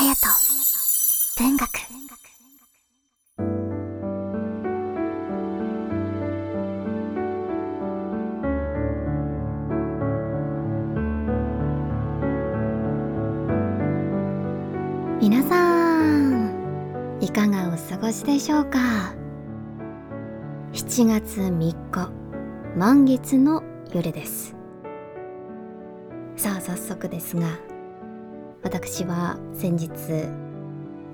隼人文学。皆さんいかがお過ごしでしょうか？7月3日満月の夜です。さあ早速ですが私は先日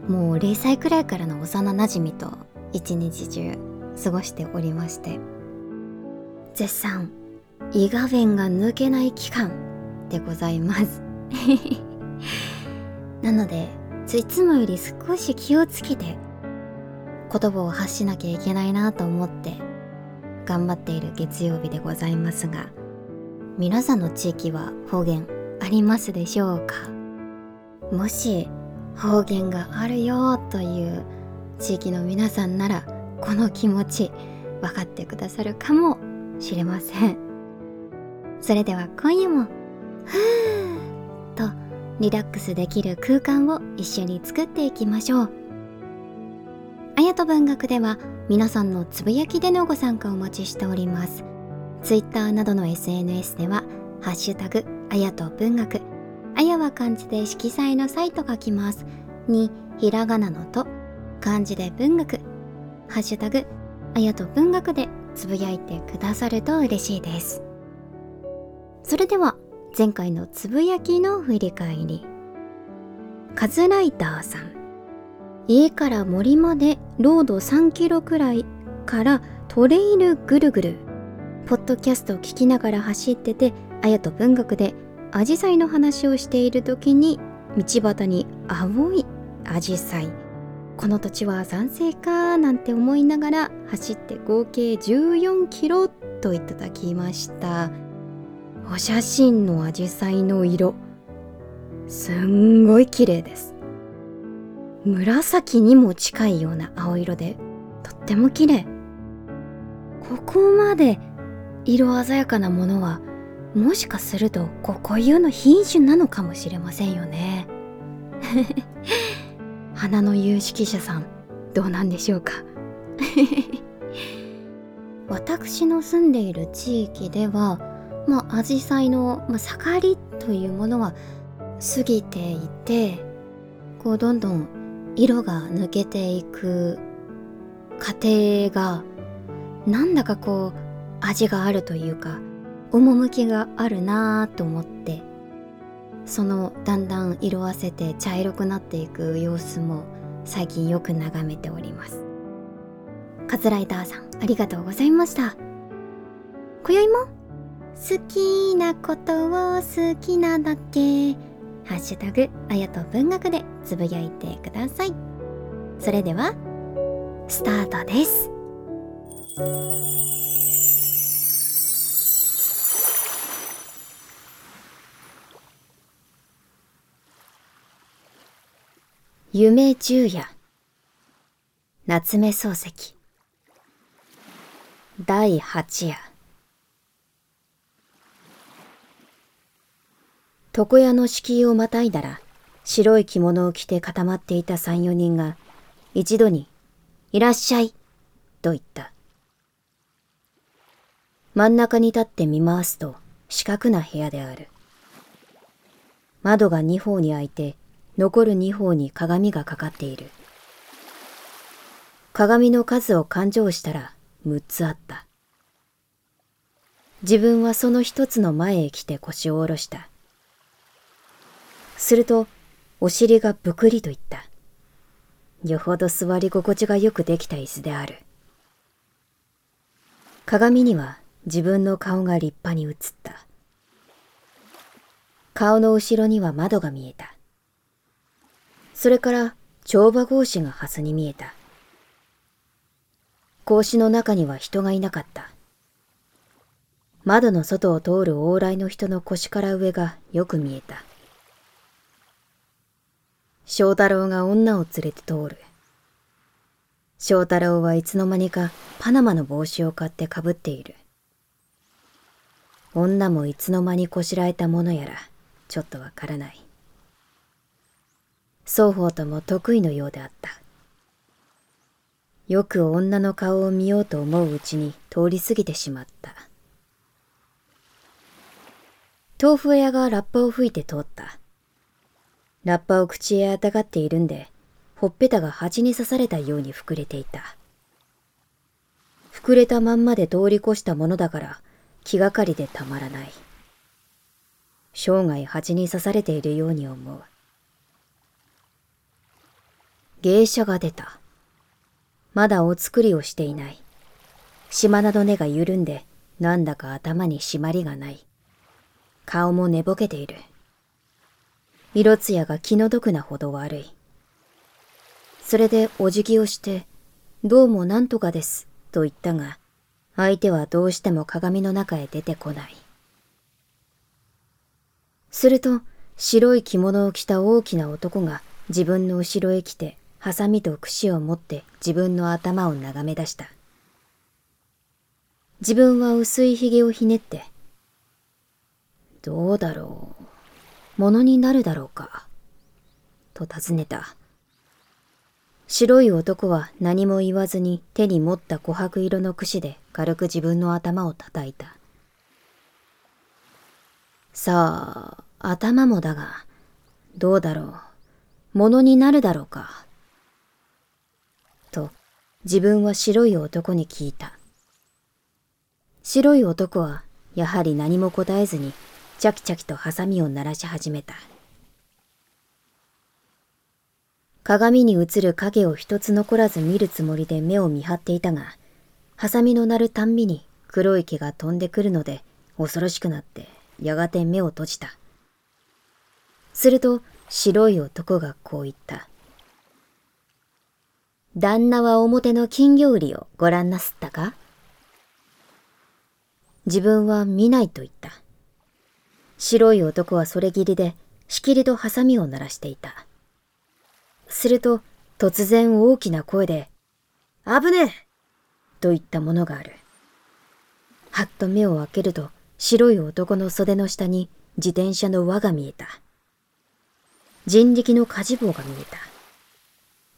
もう0歳くらいからの幼なじみと一日中過ごしておりまして絶賛胃が弁が抜けない期間でございます。なのでいつもより少し気をつけて言葉を発しなきゃいけないなと思って頑張っている月曜日でございますが皆さんの地域は方言ありますでしょうか？もし方言があるよという地域の皆さんならこの気持ち分かってくださるかもしれません。それでは今夜もふーとリラックスできる空間を一緒に作っていきましょう。あやと文学では皆さんのつぶやきでのご参加をお待ちしております。Twitter などの SNS ではハッシュタグあやと文学。あやは漢字で色彩の際と書きます。にひらがなのと漢字で文学。ハッシュタグあやと文学でつぶやいてくださると嬉しいです。それでは前回のつぶやきの振り返り。カズライターさん。家から森までロード3キロくらいからトレイルぐるぐる。ポッドキャストを聞きながら走っててあやと文学でアジサイの話をしている時に道端に青いアジサイ。この土地は賛成かなんて思いながら走って合計14キロといただきました。お写真のアジサイの色。すんごい綺麗です。紫にも近いような青色でとっても綺麗。ここまで色鮮やかなものはもしかするとここいうの品種なのかもしれませんよね。花の有識者さんどうなんでしょうか？私の住んでいる地域ではまあ紫陽花の、まあ、盛りというものは過ぎていてこうどんどん色が抜けていく過程がなんだかこう味があるというか趣があるなぁと思ってそのだんだん色あせて茶色くなっていく様子も最近よく眺めております。カズライダーさんありがとうございました。今宵も好きなことを好きなだけハッシュタグあやと文学でつぶやいてください。それではスタートです。夢十夜。夏目漱石。第八夜。床屋の敷居をまたいだら白い着物を着て固まっていた三四人が一度に「いらっしゃい」と言った。真ん中に立って見回すと四角な部屋である。窓が二方に開いて残る2方に鏡がかかっている。鏡の数を勘定したら6つあった。自分はその一つの前へ来て腰を下ろした。すると、お尻がぶくりといった。よほど座り心地がよくできた椅子である。鏡には自分の顔が立派に映った。顔の後ろには窓が見えた。それから帳場格子がハスに見えた。格子の中には人がいなかった。窓の外を通る往来の人の腰から上がよく見えた。翔太郎が女を連れて通る。翔太郎はいつの間にかパナマの帽子を買ってかぶっている。女もいつの間にこしらえたものやら、ちょっとわからない。双方とも得意のようであった。よく女の顔を見ようと思ううちに通り過ぎてしまった。豆腐屋がラッパを吹いて通った。ラッパを口へあたがっているんで、ほっぺたが蜂に刺されたように膨れていた。膨れたまんまで通り越したものだから気がかりでたまらない。生涯蜂に刺されているように思う。芸者が出た。まだお作りをしていない。島など根が緩んで、なんだか頭に締まりがない。顔も寝ぼけている。色艶が気の毒なほど悪い。それでお辞儀をして、どうもなんとかです、と言ったが、相手はどうしても鏡の中へ出てこない。すると、白い着物を着た大きな男が自分の後ろへ来て、ハサミと櫛を持って自分の頭を眺め出した。自分は薄い髭をひねって、どうだろう。ものになるだろうか。と尋ねた。白い男は何も言わずに手に持った琥珀色の櫛で軽く自分の頭を叩いた。さあ、頭もだが、どうだろう。ものになるだろうか。自分は白い男に聞いた。白い男は、やはり何も答えずにチャキチャキとハサミを鳴らし始めた。鏡に映る影を一つ残らず見るつもりで目を見張っていたが、ハサミの鳴るたんびに黒い毛が飛んでくるので恐ろしくなってやがて目を閉じた。すると白い男がこう言った。旦那は表の金魚売りをご覧なすったか？自分は見ないと言った。白い男はそれぎりで、しきりとハサミを鳴らしていた。すると、突然大きな声で、危ねえと言ったものがある。はっと目を開けると、白い男の袖の下に自転車の輪が見えた。人力の火事棒が見え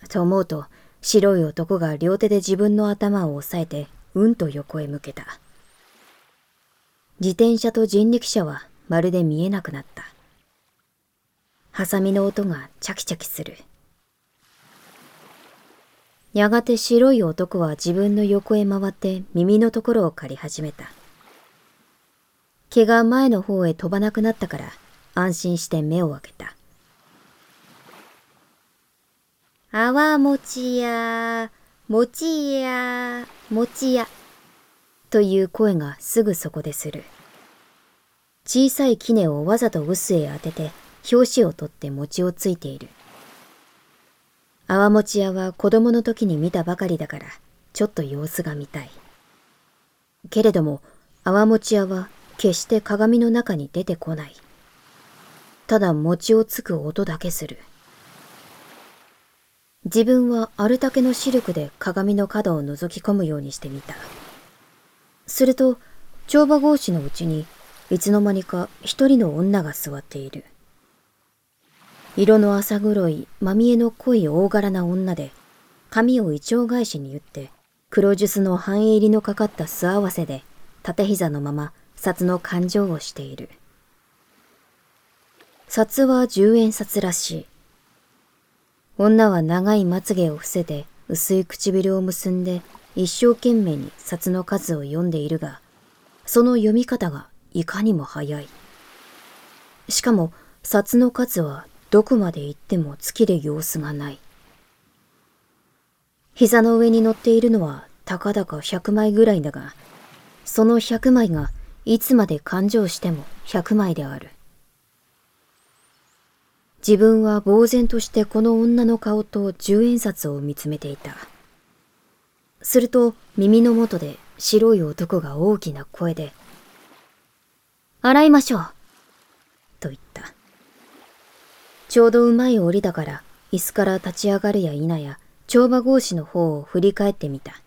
た。と思うと、白い男が両手で自分の頭を押さえて、うんと横へ向けた。自転車と人力車はまるで見えなくなった。ハサミの音がチャキチャキする。やがて白い男は自分の横へ回って耳のところを借り始めた。毛が前の方へ飛ばなくなったから安心して目を開けた。あわもちや、もちや、もちや、という声がすぐそこでする。小さい杵をわざと臼へ当てて、表紙を取って餅をついている。泡餅屋は子供の時に見たばかりだから、ちょっと様子が見たい。けれども、泡餅屋は決して鏡の中に出てこない。ただ餅をつく音だけする。自分はあるだけの視力で鏡の角を覗き込むようにしてみた。すると、帳場格子のうちにいつの間にか一人の女が座っている。色の浅黒い、まみえの濃い大柄な女で、髪を一丁返しに言って、黒ジュスの半入りのかかった素合わせで、縦膝のまま、札の勘定をしている。札は十円札らしい。女は長いまつげを伏せて、薄い唇を結んで、一生懸命に札の数を読んでいるが、その読み方がいかにも早い。しかも、札の数はどこまで行っても月で様子がない。膝の上に乗っているのはたかだか100枚ぐらいだが、その100枚がいつまで勘定しても100枚である。自分は呆然としてこの女の顔と十円札を見つめていた。すると耳の元で白い男が大きな声で洗いましょう。と言った。ちょうどうまい折だから、椅子から立ち上がるや否や、帳場格子の方を振り返ってみた。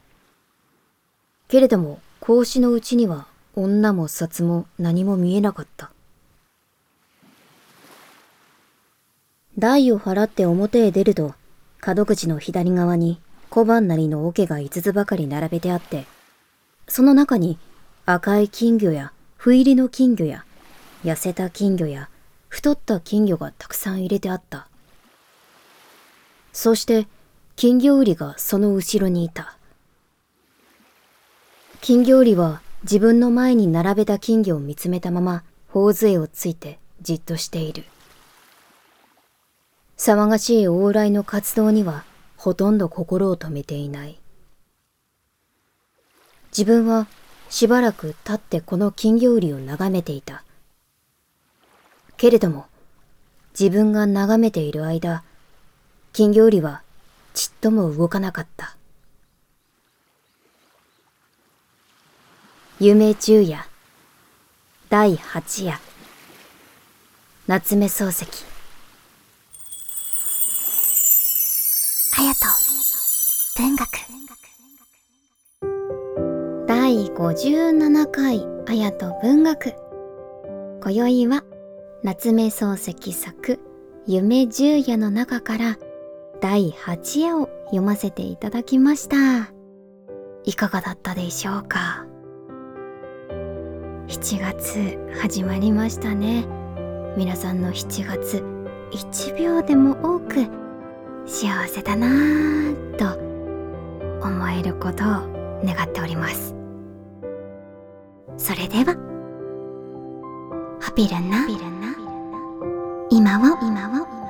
けれども、格子のうちには、女も札も何も見えなかった。台を払って表へ出ると、角口の左側に小判なりの桶が5つばかり並べてあって、その中に赤い金魚や不入りの金魚や痩せた金魚や太った金魚がたくさん入れてあった。そして金魚売りがその後ろにいた。金魚売りは自分の前に並べた金魚を見つめたまま頬杖をついてじっとしている。騒がしい往来の活動にはほとんど心を止めていない。自分はしばらく立ってこの金魚売りを眺めていた。けれども、自分が眺めている間、金魚売りはちっとも動かなかった。夢中夜第八夜夏目漱石57回隼人文学。今宵は夏目漱石作夢十夜の中から第8夜を読ませていただきました。いかがだったでしょうか？7月始まりましたね。皆さんの7月1秒でも多く幸せだなぁと思えることを願っております。それでは。ハピルンな。今を。今を。